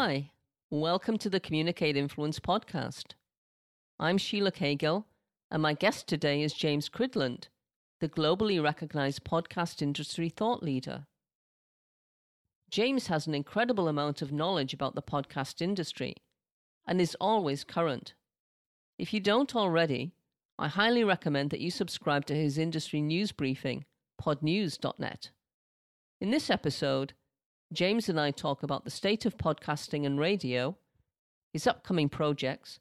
Hi, welcome to the Communicate Influence podcast. I'm Sheelagh Caygill, and my guest today is James Cridland, the globally recognized podcast industry thought leader. James has an incredible amount of knowledge about the podcast industry and is always current. If you don't already, I highly recommend that you subscribe to his industry news briefing, podnews.net. In this episode, James and I talk about the state of podcasting and radio, his upcoming projects,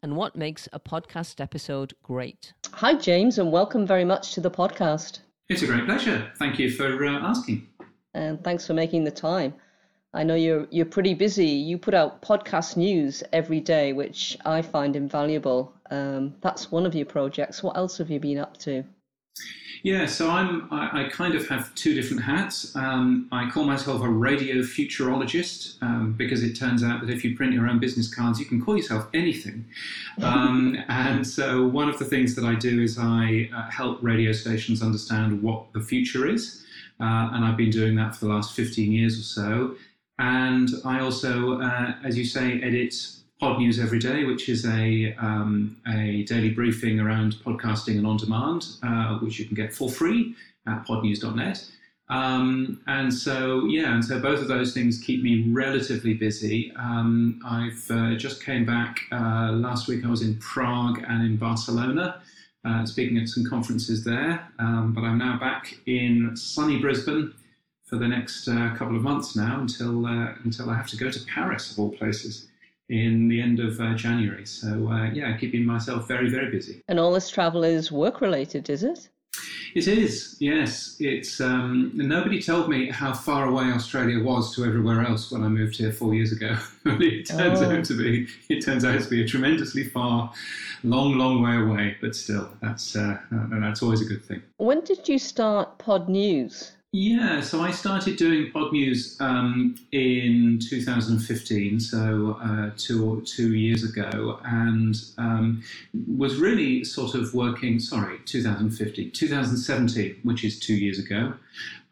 and what makes a podcast episode great. Hi, James, and welcome very much to the podcast. It's a great pleasure. Thank you for uh, asking. And thanks for making the time. I know you're you're pretty busy. You put out podcast news every day, which I find invaluable. Um, that's one of your projects. What else have you been up to? Yeah, so I'm I, I kind of have two different hats. Um, I call myself a radio futurologist um, because it turns out that if you print your own business cards, you can call yourself anything. Um, and so one of the things that I do is I uh, help radio stations understand what the future is, uh, and I've been doing that for the last 15 years or so. And I also, uh, as you say, edit Pod News Every Day, which is a, um, a daily briefing around podcasting and on demand, uh, which you can get for free at podnews.net. Um, and so, yeah, and so both of those things keep me relatively busy. Um, I've uh, just came back uh, last week. I was in Prague and in Barcelona, uh, speaking at some conferences there. Um, but I'm now back in sunny Brisbane for the next uh, couple of months now until uh, until I have to go to Paris of all places in the end of uh, January. So uh, yeah, keeping myself very very busy. And all this travel is work related, is it? It is, yes. It's um, nobody told me how far away Australia was to everywhere else when I moved here four years ago. it turns oh. out to be it turns out to be a tremendously far, long, long way away. But still, that's uh, that's always a good thing. When did you start Pod News? Yeah, so I started doing Pod News um, in 2015, so uh, two two years ago, and um, was really sort of working. Sorry, 2015, 2017, which is two years ago.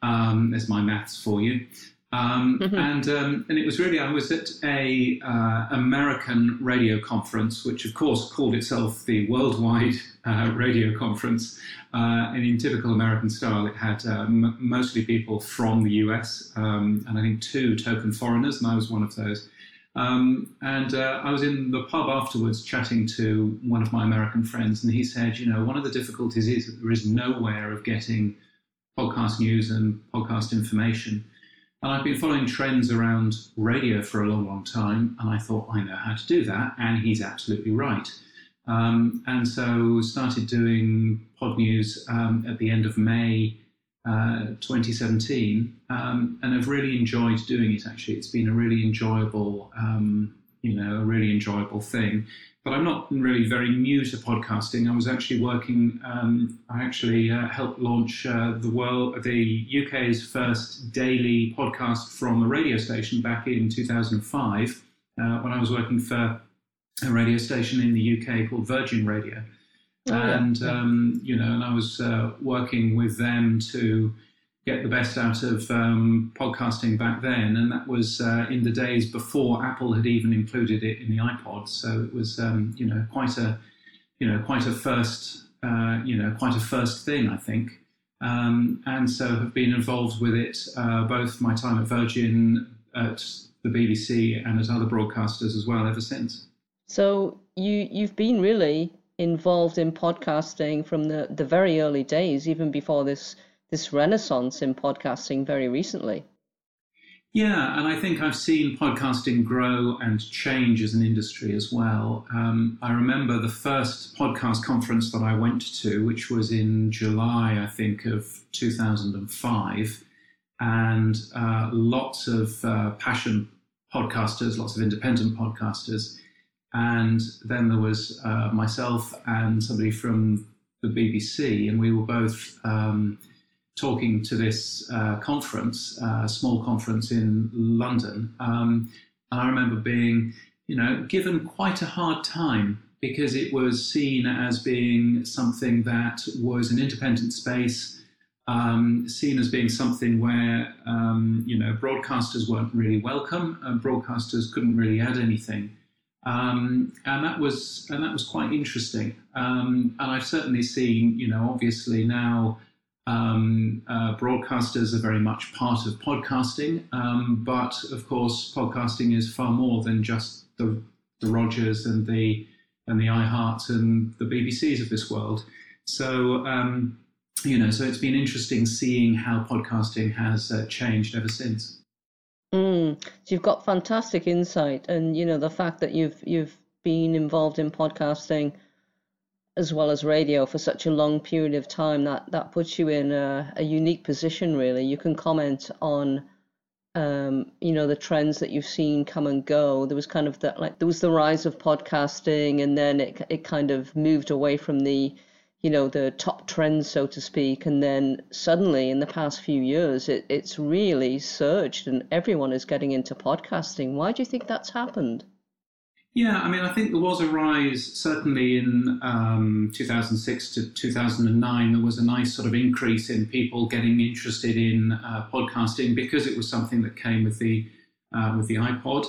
Um, there's my maths for you. Um, mm-hmm. And um, and it was really I was at a uh, American radio conference, which of course called itself the Worldwide uh, Radio Conference, uh, and in typical American style, it had uh, m- mostly people from the US, um, and I think two token foreigners, and I was one of those. Um, and uh, I was in the pub afterwards chatting to one of my American friends, and he said, you know, one of the difficulties is that there is nowhere of getting podcast news and podcast information. And I've been following trends around radio for a long, long time, and I thought I know how to do that, and he's absolutely right. Um, and so started doing pod news um, at the end of May uh, 2017, um, and I've really enjoyed doing it. Actually, it's been a really enjoyable, um, you know, a really enjoyable thing but I'm not really very new to podcasting. I was actually working. Um, I actually uh, helped launch uh, the world, the UK's first daily podcast from a radio station back in 2005, uh, when I was working for a radio station in the UK called Virgin Radio, oh, and yeah. um, you know, and I was uh, working with them to get the best out of um, podcasting back then, and that was uh, in the days before Apple had even included it in the iPod. So it was, um, you know, quite a, you know, quite a first, uh, you know, quite a first thing, I think. Um, and so have been involved with it uh, both my time at Virgin, at the BBC, and at other broadcasters as well ever since. So you you've been really involved in podcasting from the, the very early days, even before this this renaissance in podcasting very recently. Yeah, and I think I've seen podcasting grow and change as an industry as well. Um, I remember the first podcast conference that I went to, which was in July, I think, of 2005, and uh, lots of uh, passion podcasters, lots of independent podcasters. And then there was uh, myself and somebody from the BBC, and we were both. Um, talking to this uh, conference, a uh, small conference in London. Um, and I remember being, you know, given quite a hard time because it was seen as being something that was an independent space. um, seen as being something where um, you know broadcasters weren't really welcome, and broadcasters couldn't really add anything, um, and that was and that was quite interesting. Um, and I've certainly seen, you know, obviously now um, uh, broadcasters are very much part of podcasting, um, but of course, podcasting is far more than just the the Rogers and the and the iHearts and the BBCs of this world. So you know, so it's been interesting seeing how podcasting has uh, changed ever since. Mm, so you've got fantastic insight, and you know the fact that you've you've been involved in podcasting as well as radio for such a long period of time that that puts you in a, a unique position. Really, you can comment on. Um, you know the trends that you've seen come and go. There was kind of that like there was the rise of podcasting, and then it it kind of moved away from the you know the top trends so to speak and then suddenly in the past few years it, it's really surged and everyone is getting into podcasting why do you think that's happened yeah i mean i think there was a rise certainly in um, 2006 to 2009 there was a nice sort of increase in people getting interested in uh, podcasting because it was something that came with the uh, with the ipod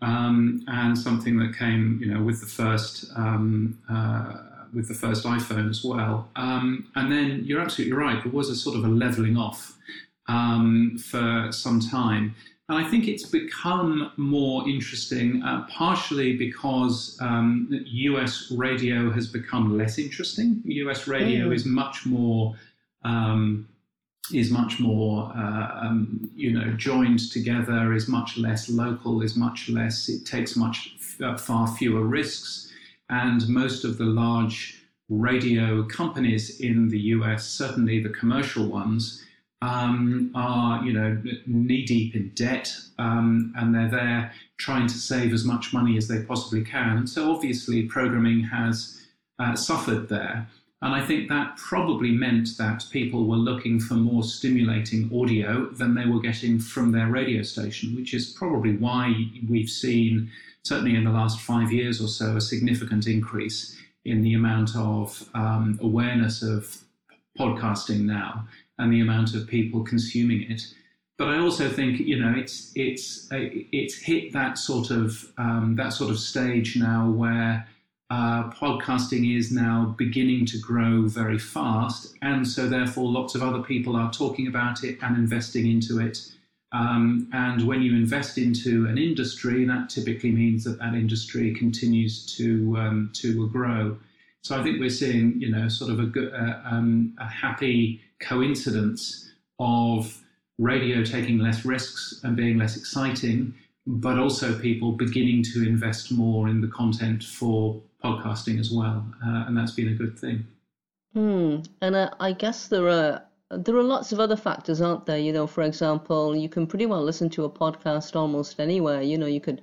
um, and something that came you know with the first um, uh, with the first iPhone as well. Um, and then you're absolutely right. There was a sort of a leveling off um, for some time. And I think it's become more interesting, uh, partially because um, US radio has become less interesting. US radio mm. is much more um, is much more uh, um, you know joined together, is much less local, is much less. It takes much uh, far fewer risks and most of the large radio companies in the US, certainly the commercial ones, um, are you know knee deep in debt, um, and they're there trying to save as much money as they possibly can. And So obviously, programming has uh, suffered there. And I think that probably meant that people were looking for more stimulating audio than they were getting from their radio station, which is probably why we've seen certainly in the last five years or so, a significant increase in the amount of um, awareness of podcasting now and the amount of people consuming it. But I also think you know it's it's uh, it's hit that sort of um, that sort of stage now where uh, podcasting is now beginning to grow very fast, and so therefore lots of other people are talking about it and investing into it um, and when you invest into an industry, that typically means that that industry continues to um, to grow. So I think we're seeing, you know, sort of a, uh, um, a happy coincidence of radio taking less risks and being less exciting, but also people beginning to invest more in the content for podcasting as well, uh, and that's been a good thing. Hmm. And uh, I guess there are there are lots of other factors, aren't there? You know, for example, you can pretty well listen to a podcast almost anywhere. You know, you could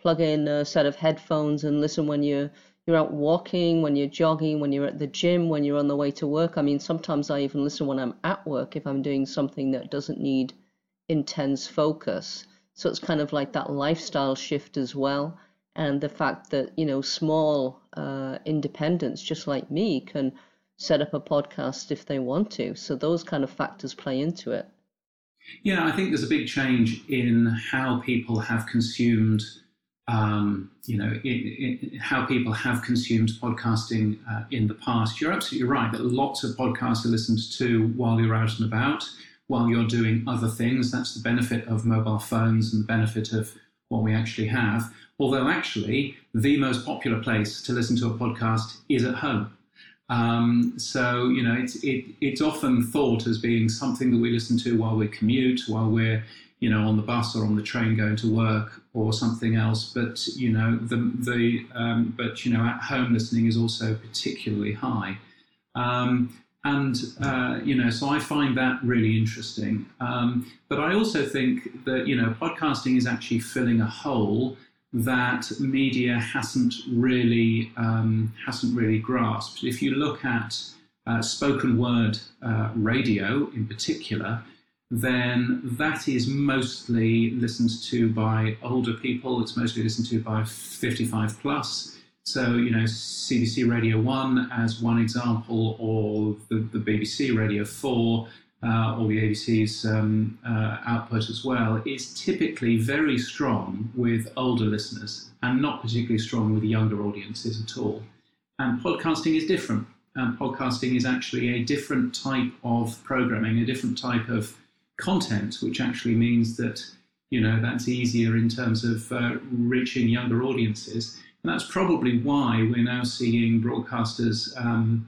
plug in a set of headphones and listen when you're you're out walking, when you're jogging, when you're at the gym, when you're on the way to work. I mean, sometimes I even listen when I'm at work if I'm doing something that doesn't need intense focus. So it's kind of like that lifestyle shift as well. And the fact that, you know, small uh, independents just like me can set up a podcast if they want to. So those kind of factors play into it. Yeah, I think there's a big change in how people have consumed, um, you know, how people have consumed podcasting uh, in the past. You're absolutely right that lots of podcasts are listened to while you're out and about, while you're doing other things. That's the benefit of mobile phones and the benefit of what we actually have. Although, actually, the most popular place to listen to a podcast is at home. Um, so you know, it's it, it's often thought as being something that we listen to while we commute, while we're you know on the bus or on the train going to work or something else. But you know, the the um, but you know, at home listening is also particularly high. Um, and uh, you know, so I find that really interesting. Um, but I also think that you know, podcasting is actually filling a hole that media hasn't really um, hasn't really grasped. If you look at uh, spoken word uh, radio in particular, then that is mostly listened to by older people. It's mostly listened to by 55 plus. So, you know, CBC Radio 1 as one example, or the, the BBC Radio 4, uh, or the ABC's um, uh, output as well, is typically very strong with older listeners and not particularly strong with younger audiences at all. And podcasting is different. And podcasting is actually a different type of programming, a different type of content, which actually means that you know that's easier in terms of uh, reaching younger audiences. And that's probably why we're now seeing broadcasters um,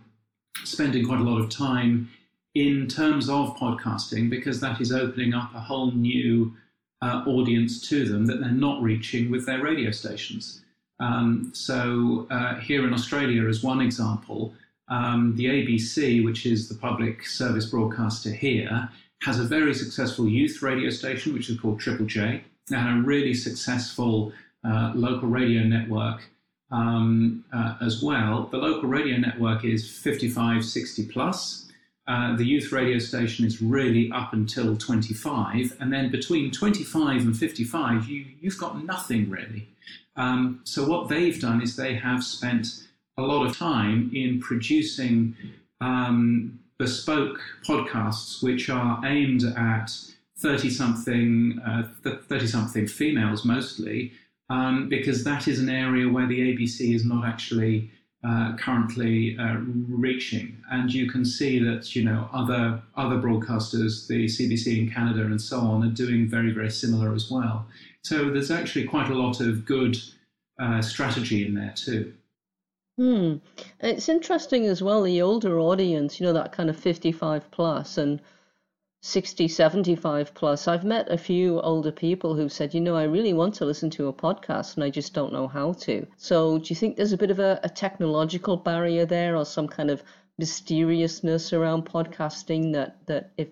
spending quite a lot of time in terms of podcasting because that is opening up a whole new uh, audience to them that they're not reaching with their radio stations. Um, so, uh, here in Australia, as one example, um, the ABC, which is the public service broadcaster here, has a very successful youth radio station, which is called Triple J, and a really successful uh, local radio network um, uh, as well. The local radio network is 55, 60 plus. Uh, the youth radio station is really up until 25, and then between 25 and 55, you, you've got nothing really. Um, so, what they've done is they have spent a lot of time in producing um, bespoke podcasts which are aimed at 30 something, uh, 30 something females mostly, um, because that is an area where the ABC is not actually uh, currently uh, reaching. And you can see that you know other other broadcasters, the CBC in Canada and so on, are doing very very similar as well. So there's actually quite a lot of good uh, strategy in there too. Hmm. It's interesting as well, the older audience, you know, that kind of 55 plus and 60, 75 plus. I've met a few older people who've said, you know, I really want to listen to a podcast and I just don't know how to. So, do you think there's a bit of a, a technological barrier there or some kind of mysteriousness around podcasting that, that if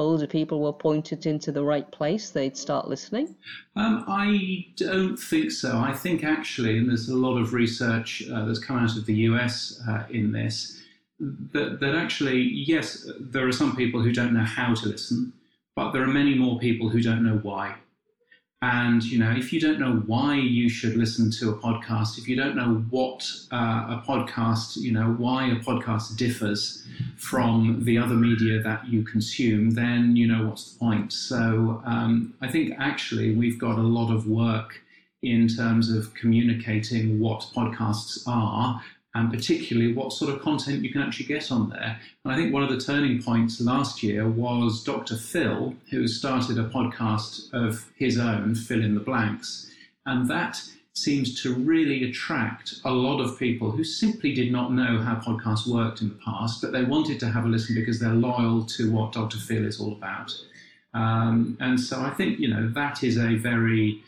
older people were pointed into the right place, they'd start listening? Um, I don't think so. I think actually, and there's a lot of research uh, that's come out of the US uh, in this that, that actually, yes, there are some people who don't know how to listen, but there are many more people who don't know why. And you know, if you don't know why you should listen to a podcast, if you don't know what uh, a podcast, you know, why a podcast differs from the other media that you consume, then you know what's the point. So um, I think actually we've got a lot of work in terms of communicating what podcasts are and particularly what sort of content you can actually get on there. And I think one of the turning points last year was Dr. Phil, who started a podcast of his own, Phil in the Blanks. And that seems to really attract a lot of people who simply did not know how podcasts worked in the past, but they wanted to have a listen because they're loyal to what Dr. Phil is all about. Um, and so I think, you know, that is a very,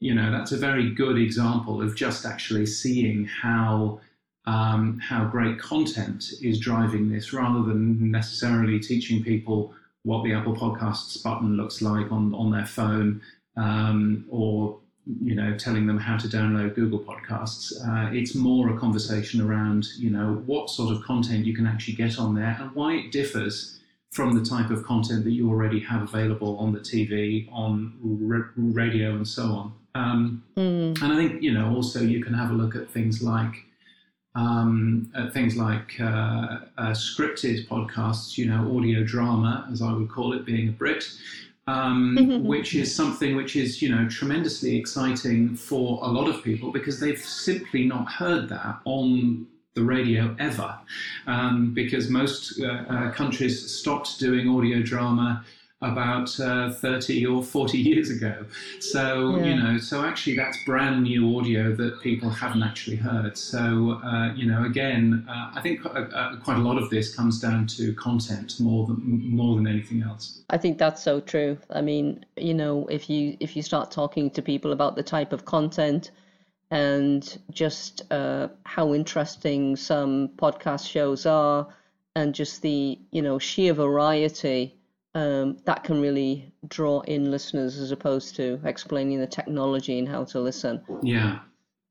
you know, that's a very good example of just actually seeing how um, how great content is driving this rather than necessarily teaching people what the Apple Podcasts button looks like on, on their phone um, or you know telling them how to download Google Podcasts. Uh, it's more a conversation around you know what sort of content you can actually get on there and why it differs from the type of content that you already have available on the TV, on r- radio, and so on. Um, mm. And I think you know also you can have a look at things like um, uh, things like uh, uh, scripted podcasts, you know, audio drama, as I would call it, being a Brit, um, which is something which is, you know, tremendously exciting for a lot of people because they've simply not heard that on the radio ever, um, because most uh, uh, countries stopped doing audio drama about uh, 30 or 40 years ago. So, yeah. you know, so actually that's brand new audio that people haven't actually heard. So, uh, you know, again, uh, I think uh, uh, quite a lot of this comes down to content more than more than anything else. I think that's so true. I mean, you know, if you if you start talking to people about the type of content and just uh, how interesting some podcast shows are and just the, you know, sheer variety um, that can really draw in listeners as opposed to explaining the technology and how to listen. Yeah.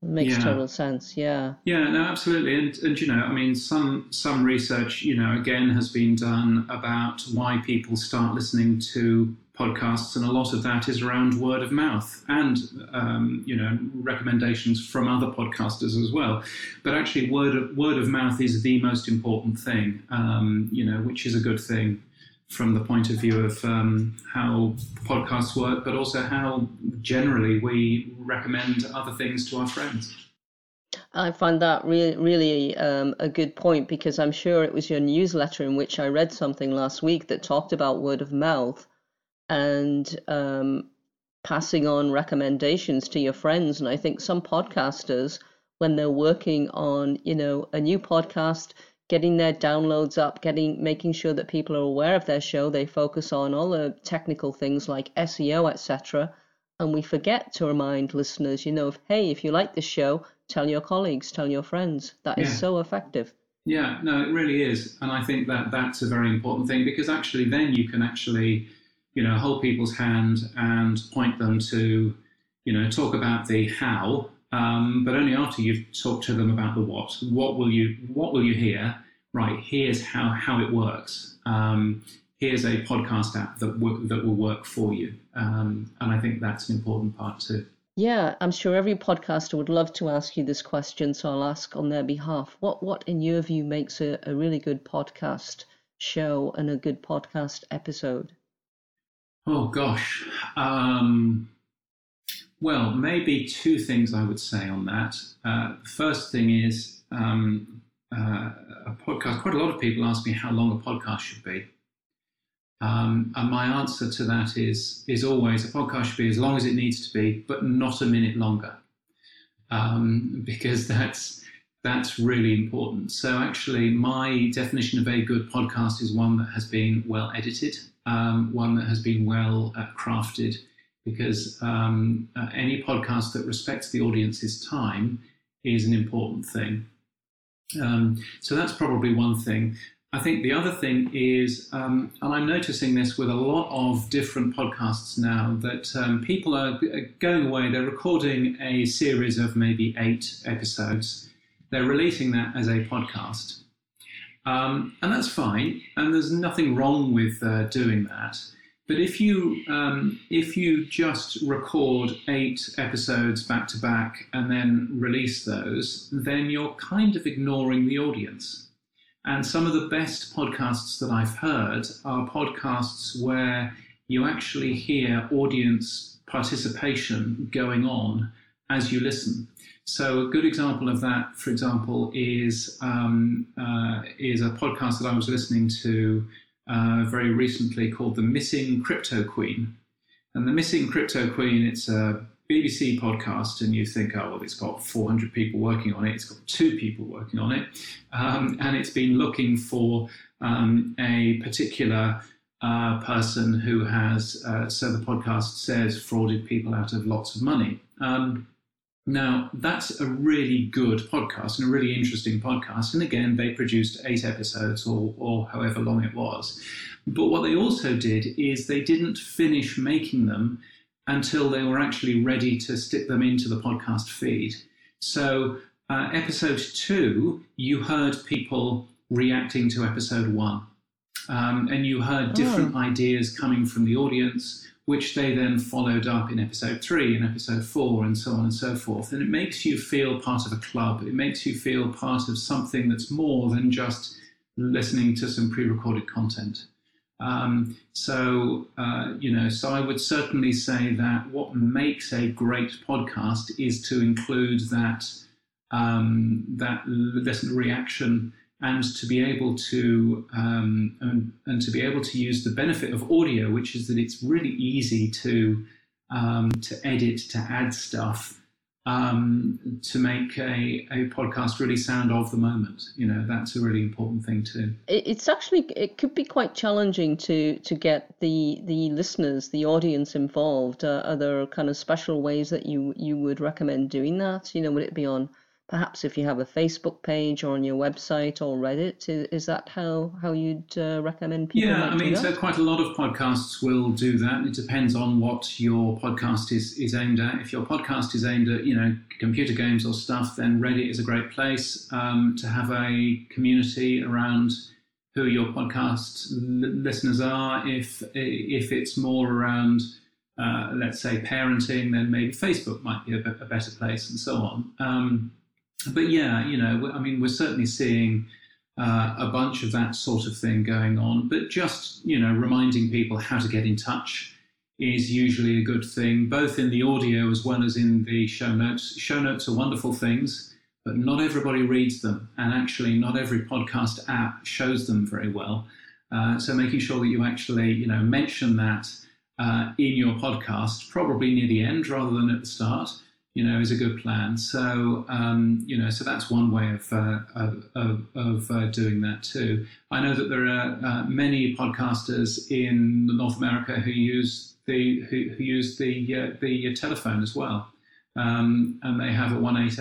It makes yeah. total sense. Yeah. Yeah, no, absolutely. And, and, you know, I mean, some, some research, you know, again, has been done about why people start listening to podcasts, and a lot of that is around word of mouth and um, you know recommendations from other podcasters as well. But actually, word of, word of mouth is the most important thing, um, you know, which is a good thing from the point of view of um, how podcasts work, but also how generally we recommend other things to our friends. I find that really, really um, a good point because I'm sure it was your newsletter in which I read something last week that talked about word of mouth and um, passing on recommendations to your friends. And I think some podcasters, when they're working on, you know, a new podcast, getting their downloads up, getting making sure that people are aware of their show. They focus on all the technical things like SEO, etc. And we forget to remind listeners, you know, if, hey, if you like this show, tell your colleagues, tell your friends. That is yeah. so effective. Yeah, no, it really is, and I think that that's a very important thing because actually, then you can actually, you know, hold people's hand and point them to, you know, talk about the how um, but only after you've talked to them about the what. What will you What will you hear? Right. Here's how how it works. Um, here's a podcast app that w- that will work for you. Um, and I think that's an important part too. Yeah, I'm sure every podcaster would love to ask you this question, so I'll ask on their behalf. What what in your view makes a, a really good podcast show and a good podcast episode? Oh gosh. Um, well, maybe two things I would say on that. Uh, the first thing is um, uh, a podcast. Quite a lot of people ask me how long a podcast should be. Um, and my answer to that is is always a podcast should be as long as it needs to be, but not a minute longer, um, because that's that's really important. So actually, my definition of a good podcast is one that has been well edited, um, one that has been well uh, crafted, because um, uh, any podcast that respects the audience's time is an important thing. Um, so that's probably one thing. I think the other thing is, um, and I'm noticing this with a lot of different podcasts now, that um, people are going away, they're recording a series of maybe eight episodes, they're releasing that as a podcast. Um, and that's fine, and there's nothing wrong with uh, doing that. But if you um, if you just record eight episodes back to back and then release those, then you're kind of ignoring the audience. And some of the best podcasts that I've heard are podcasts where you actually hear audience participation going on as you listen. So a good example of that, for example, is um, uh, is a podcast that I was listening to uh, very recently called The Missing Crypto Queen. And The Missing Crypto Queen, it's a BBC podcast, and you think, oh, well, it's got 400 people working on it, it's got two people working on it, um, and it's been looking for um, a particular uh, person who has, uh, so the podcast says, frauded people out of lots of money. Um, now, that's a really good podcast and a really interesting podcast. And again, they produced eight episodes or, or however long it was. But what they also did is they didn't finish making them until they were actually ready to stick them into the podcast feed. So, uh, episode two, you heard people reacting to episode one. Um, and you heard different oh. ideas coming from the audience which they then followed up in episode three and episode four and so on and so forth. And it makes you feel part of a club. It makes you feel part of something that's more than just listening to some pre-recorded content. Um, so, uh, you know, so I would certainly say that what makes a great podcast is to include that um, that listener reaction and to be able to um, and, and, to be able to use the benefit of audio, which is that it's really easy to um, to edit, to add stuff, um, to make a, a podcast really sound of the moment. You know, that's a really important thing too. It's actually it could be quite challenging to to get the the listeners, the audience involved. Uh, are there kind of special ways that you you would recommend doing that? You know, would it be on perhaps if you have a Facebook page or on your website or Reddit, is, is that how how you'd uh, recommend people? Yeah, I mean, so quite a lot of podcasts will do that. It depends on what your podcast is is aimed at. If your podcast is aimed at you know computer games or stuff, then Reddit is a great place um, to have a community around who your podcast listeners are. If if it's more around uh, let's say parenting, then maybe Facebook might be a, a better place, and so on. Um, but yeah, you know, I mean, we're certainly seeing uh, a bunch of that sort of thing going on. But just you know, reminding people how to get in touch is usually a good thing, both in the audio as well as in the show notes. Show notes are wonderful things, but not everybody reads them, and actually, not every podcast app shows them very well. Uh, so, making sure that you actually, you know, mention that uh, in your podcast, probably near the end rather than at the start, you know, is a good plan. So, um, you know, so that's one way of uh, of, of uh, doing that too. I know that there are uh, many podcasters in North America who use the who, who use the uh, the telephone as well. Um, and they have a one eight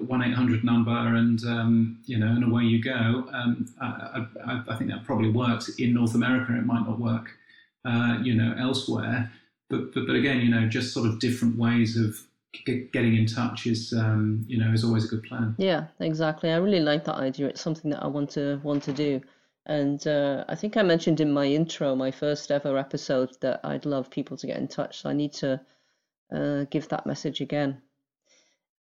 one eight hundred number, and um, you know, and away you go. Um, I, I, I, think that probably works in North America. It might not work, uh, you know, elsewhere. But, but but again, you know, just sort of different ways of getting in touch is um, you know is always a good plan. Yeah, exactly. I really like that idea. It's something that I want to want to do. And uh, I think I mentioned in my intro, my first ever episode, that I'd love people to get in touch. So I need to uh, give that message again.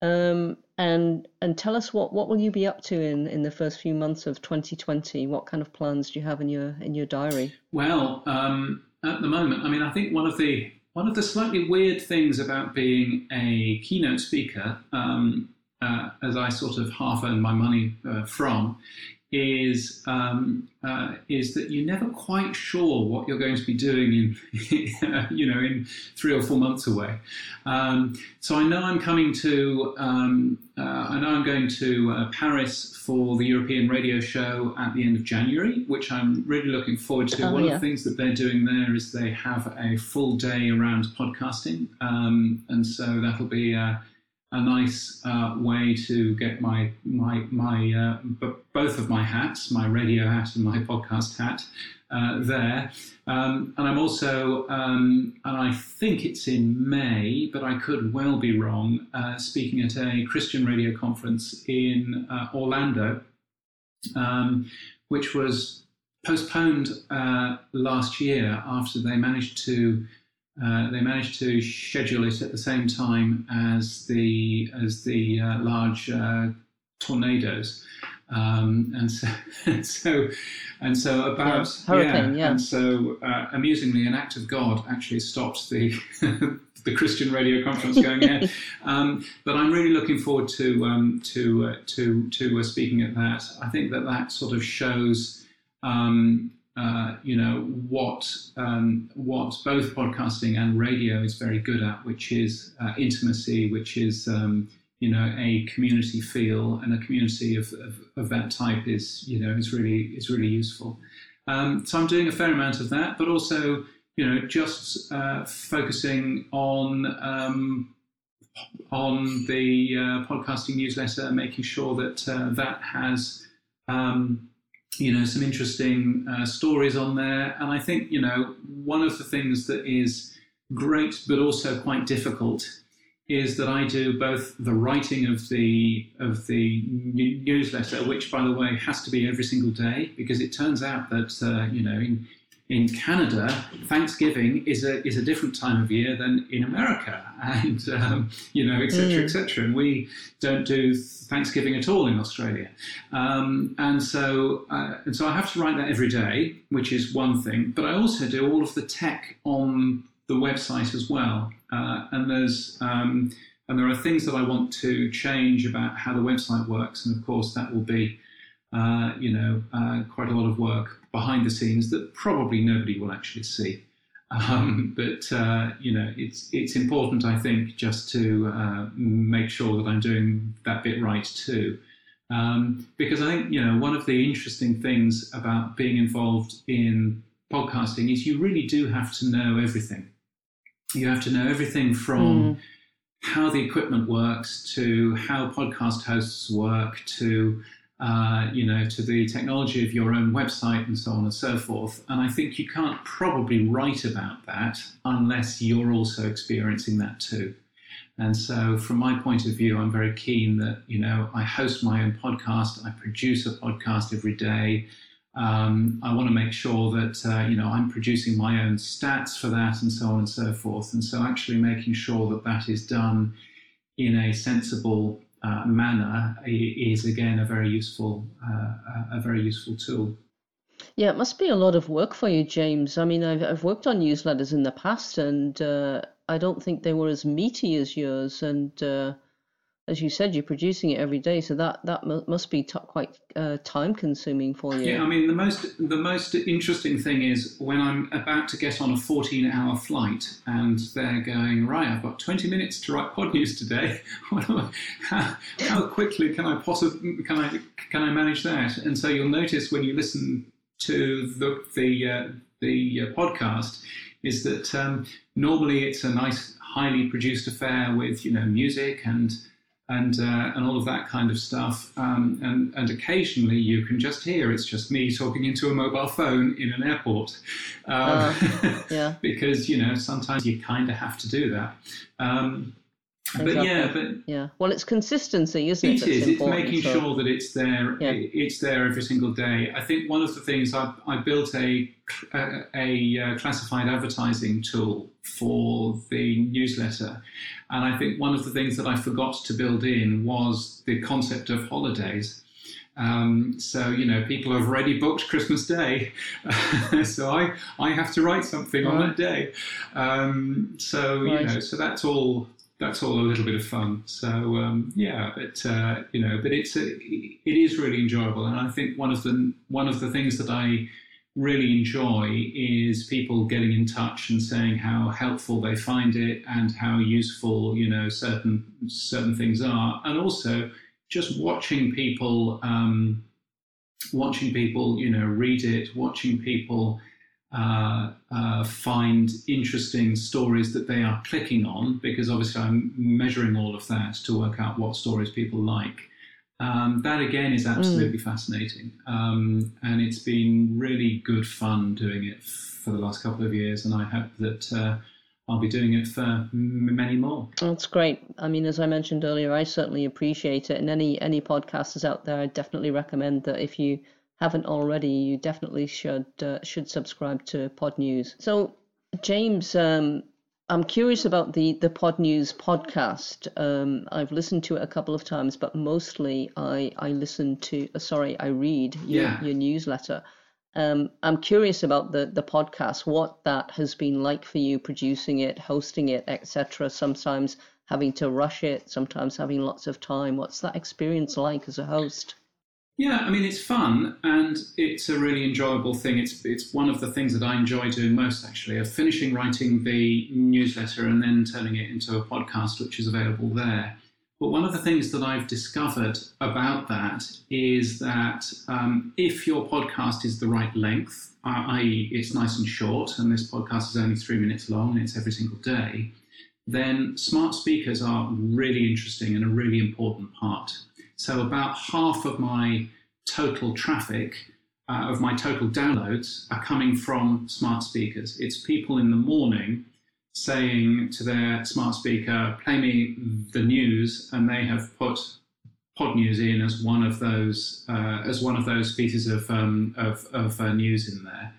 Um, and and tell us what, what will you be up to in, in the first few months of 2020? What kind of plans do you have in your in your diary? Well, um, at the moment, I mean, I think one of the one of the slightly weird things about being a keynote speaker, um, uh, as I sort of half earn my money uh, from, is um, uh, is that you're never quite sure what you're going to be doing in you know in three or four months away. Um, so I know I'm coming to um, uh, I know I'm going to uh, Paris for the European Radio Show at the end of January, which I'm really looking forward to. Oh, One yeah. of the things that they're doing there is they have a full day around podcasting, um, and so that'll be uh, a nice uh, way to get my my my uh, b- both of my hats, my radio hat and my podcast hat, uh, there. Um, and I'm also, um, and I think it's in May, but I could well be wrong, uh, speaking at a Christian radio conference in uh, Orlando, um, which was postponed uh, last year after they managed to uh, they managed to schedule it at the same time as the as the uh, large uh, tornadoes, um, and so and so and so about yeah, hurricane, yeah, yeah. and so uh, amusingly, an act of God actually stopped the the Christian radio conference going ahead. Um, but I'm really looking forward to um, to uh, to to speaking at that. I think that that sort of shows. Um, uh, you know what um, what both podcasting and radio is very good at, which is uh, intimacy, which is um, you know a community feel, and a community of, of, of, that type is you know is really is really useful. Um, so I'm doing a fair amount of that, but also you know just uh, focusing on um, on the uh, podcasting newsletter, making sure that uh, that has um, you know, some interesting uh, stories on there. And I think, you know, one of the things that is great but also quite difficult is that I do both the writing of the of the newsletter, which, by the way, has to be every single day, because it turns out that uh, you know in in Canada, Thanksgiving is a is a different time of year than in America, and um, you know, etc., mm. etc. And we don't do Thanksgiving at all in Australia, um, and so uh, and so I have to write that every day, which is one thing. But I also do all of the tech on the website as well, uh, and there's um, and there are things that I want to change about how the website works, and of course that will be uh, you know, uh, quite a lot of work behind the scenes that probably nobody will actually see. Um, but uh, you know, it's it's important, I think, just to uh, make sure that I'm doing that bit right too, um, because I think you know one of the interesting things about being involved in podcasting is you really do have to know everything. You have to know everything from mm. how the equipment works to how podcast hosts work to uh, you know, to the technology of your own website and so on and so forth. And I think you can't probably write about that unless you're also experiencing that too. And so, from my point of view, I'm very keen that, you know, I host my own podcast, I produce a podcast every day. Um, I want to make sure that, uh, you know, I'm producing my own stats for that and so on and so forth. And so, actually making sure that that is done in a sensible uh, manner is again a very useful uh, a very useful tool. Yeah, it must be a lot of work for you, James. I mean, I've I've worked on newsletters in the past, and uh, I don't think they were as meaty as yours. And uh, as you said, you're producing it every day, so that that must be t- quite uh, time consuming for you. Yeah, I mean the most the most interesting thing is when I'm about to get on a 14 hour flight and they're going right. I've got 20 minutes to write pod news today. how, how quickly can I possibly can I can I manage that? And so you'll notice when you listen to the the uh, the uh, podcast is that um, normally it's a nice highly produced affair with you know music and and uh, and all of that kind of stuff. Um, and and occasionally you can just hear it's just me talking into a mobile phone in an airport, um, uh, yeah. because you know sometimes you kind of have to do that. Um, Exactly. But yeah, but yeah. Well, it's consistency, isn't it? It is. It's making so. sure that it's there. Yeah. It's there every single day. I think one of the things I, I built a a, a uh, classified advertising tool for the newsletter, and I think one of the things that I forgot to build in was the concept of holidays. Um, so you know, people have already booked Christmas Day, so I I have to write something right. on that day. Um, so right. you know, so that's all that's all a little bit of fun. So um, yeah, but uh, you know, but it's a, it is really enjoyable, and I think one of the one of the things that I really enjoy is people getting in touch and saying how helpful they find it and how useful you know certain certain things are, and also just watching people um, watching people you know read it, watching people uh, uh, find interesting stories that they are clicking on, because obviously I'm measuring all of that to work out what stories people like. Um, that again is absolutely mm. fascinating. Um, and it's been really good fun doing it for the last couple of years. And I hope that uh, I'll be doing it for many more. That's great. I mean, as I mentioned earlier, I certainly appreciate it. And any, any podcasters out there, I definitely recommend that if you haven't already, you definitely should uh, should subscribe to Pod News. So, James, um, I'm curious about the the Pod News podcast. Um, I've listened to it a couple of times, but mostly I I listen to. Uh, sorry, I read your, yeah. your newsletter. Um, I'm curious about the the podcast. What that has been like for you, producing it, hosting it, etc. Sometimes having to rush it, sometimes having lots of time. What's that experience like as a host? Yeah, I mean it's fun and it's a really enjoyable thing. It's it's one of the things that I enjoy doing most actually, of finishing writing the newsletter and then turning it into a podcast which is available there. But one of the things that I've discovered about that is that um, if your podcast is the right length, i.e., it's nice and short, and this podcast is only three minutes long and it's every single day, then smart speakers are really interesting and a really important part. So about half of my total traffic, uh, of my total downloads, are coming from smart speakers. It's people in the morning saying to their smart speaker, play me the news, and they have put pod news in as one of those uh, as one of those pieces of um, of, of uh, news in there.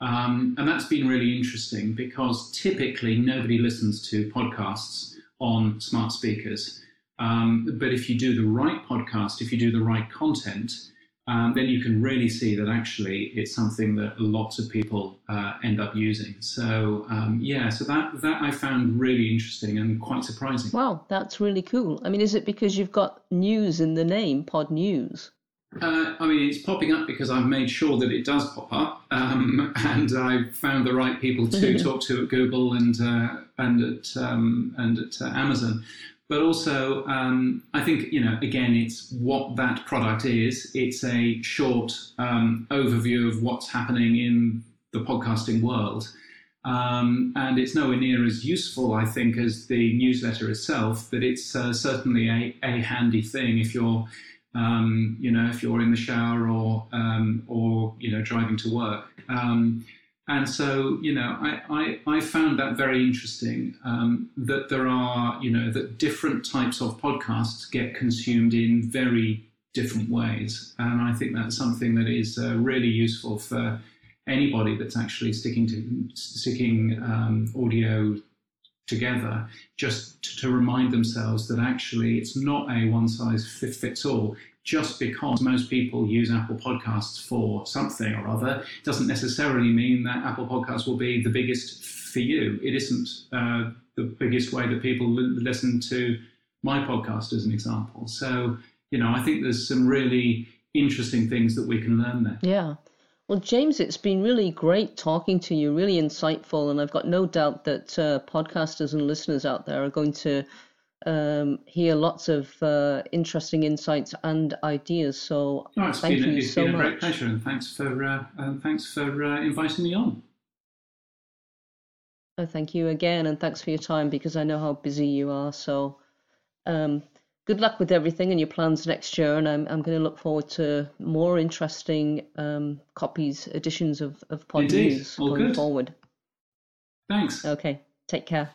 Um, and that's been really interesting because typically nobody listens to podcasts on smart speakers. Um, but if you do the right podcast, if you do the right content, um, then you can really see that actually it's something that lots of people uh, end up using. So um, yeah, so that that I found really interesting and quite surprising. Wow, that's really cool. I mean, is it because you've got news in the name, Pod News? Uh, I mean, it's popping up because I've made sure that it does pop up, um, and I found the right people to talk to at Google and uh, and at um, and at uh, Amazon but also um, I think you know again it's what that product is. It's a short um, overview of what's happening in the podcasting world, um, and it's nowhere near as useful I think as the newsletter itself. But it's uh, certainly a, a handy thing if you're um, you know if you're in the shower or um, or you know driving to work. And so, you know, I, I, I found that very interesting um, that there are, you know, that different types of podcasts get consumed in very different ways. And I think that's something that is uh, really useful for anybody that's actually sticking to sticking um, audio together just to, to remind themselves that actually it's not a one size fits all. Just because most people use Apple Podcasts for something or other doesn't necessarily mean that Apple Podcasts will be the biggest for you. It isn't uh, the biggest way that people listen to my podcast, as an example. So, you know, I think there's some really interesting things that we can learn there. Yeah. Well, James, it's been really great talking to you, really insightful, and I've got no doubt that uh, podcasters and listeners out there are going to um, hear lots of uh, interesting insights and ideas. So, oh, thank been, you it's so been a much. great pleasure, and thanks for uh, thanks for uh, inviting me on. Oh, thank you again, and thanks for your time because I know how busy you are. So, um, good luck with everything and your plans next year. And I'm, I'm going to look forward to more interesting um, copies, editions of, of Pod Indeed. News All going good. forward. Thanks. Okay, take care.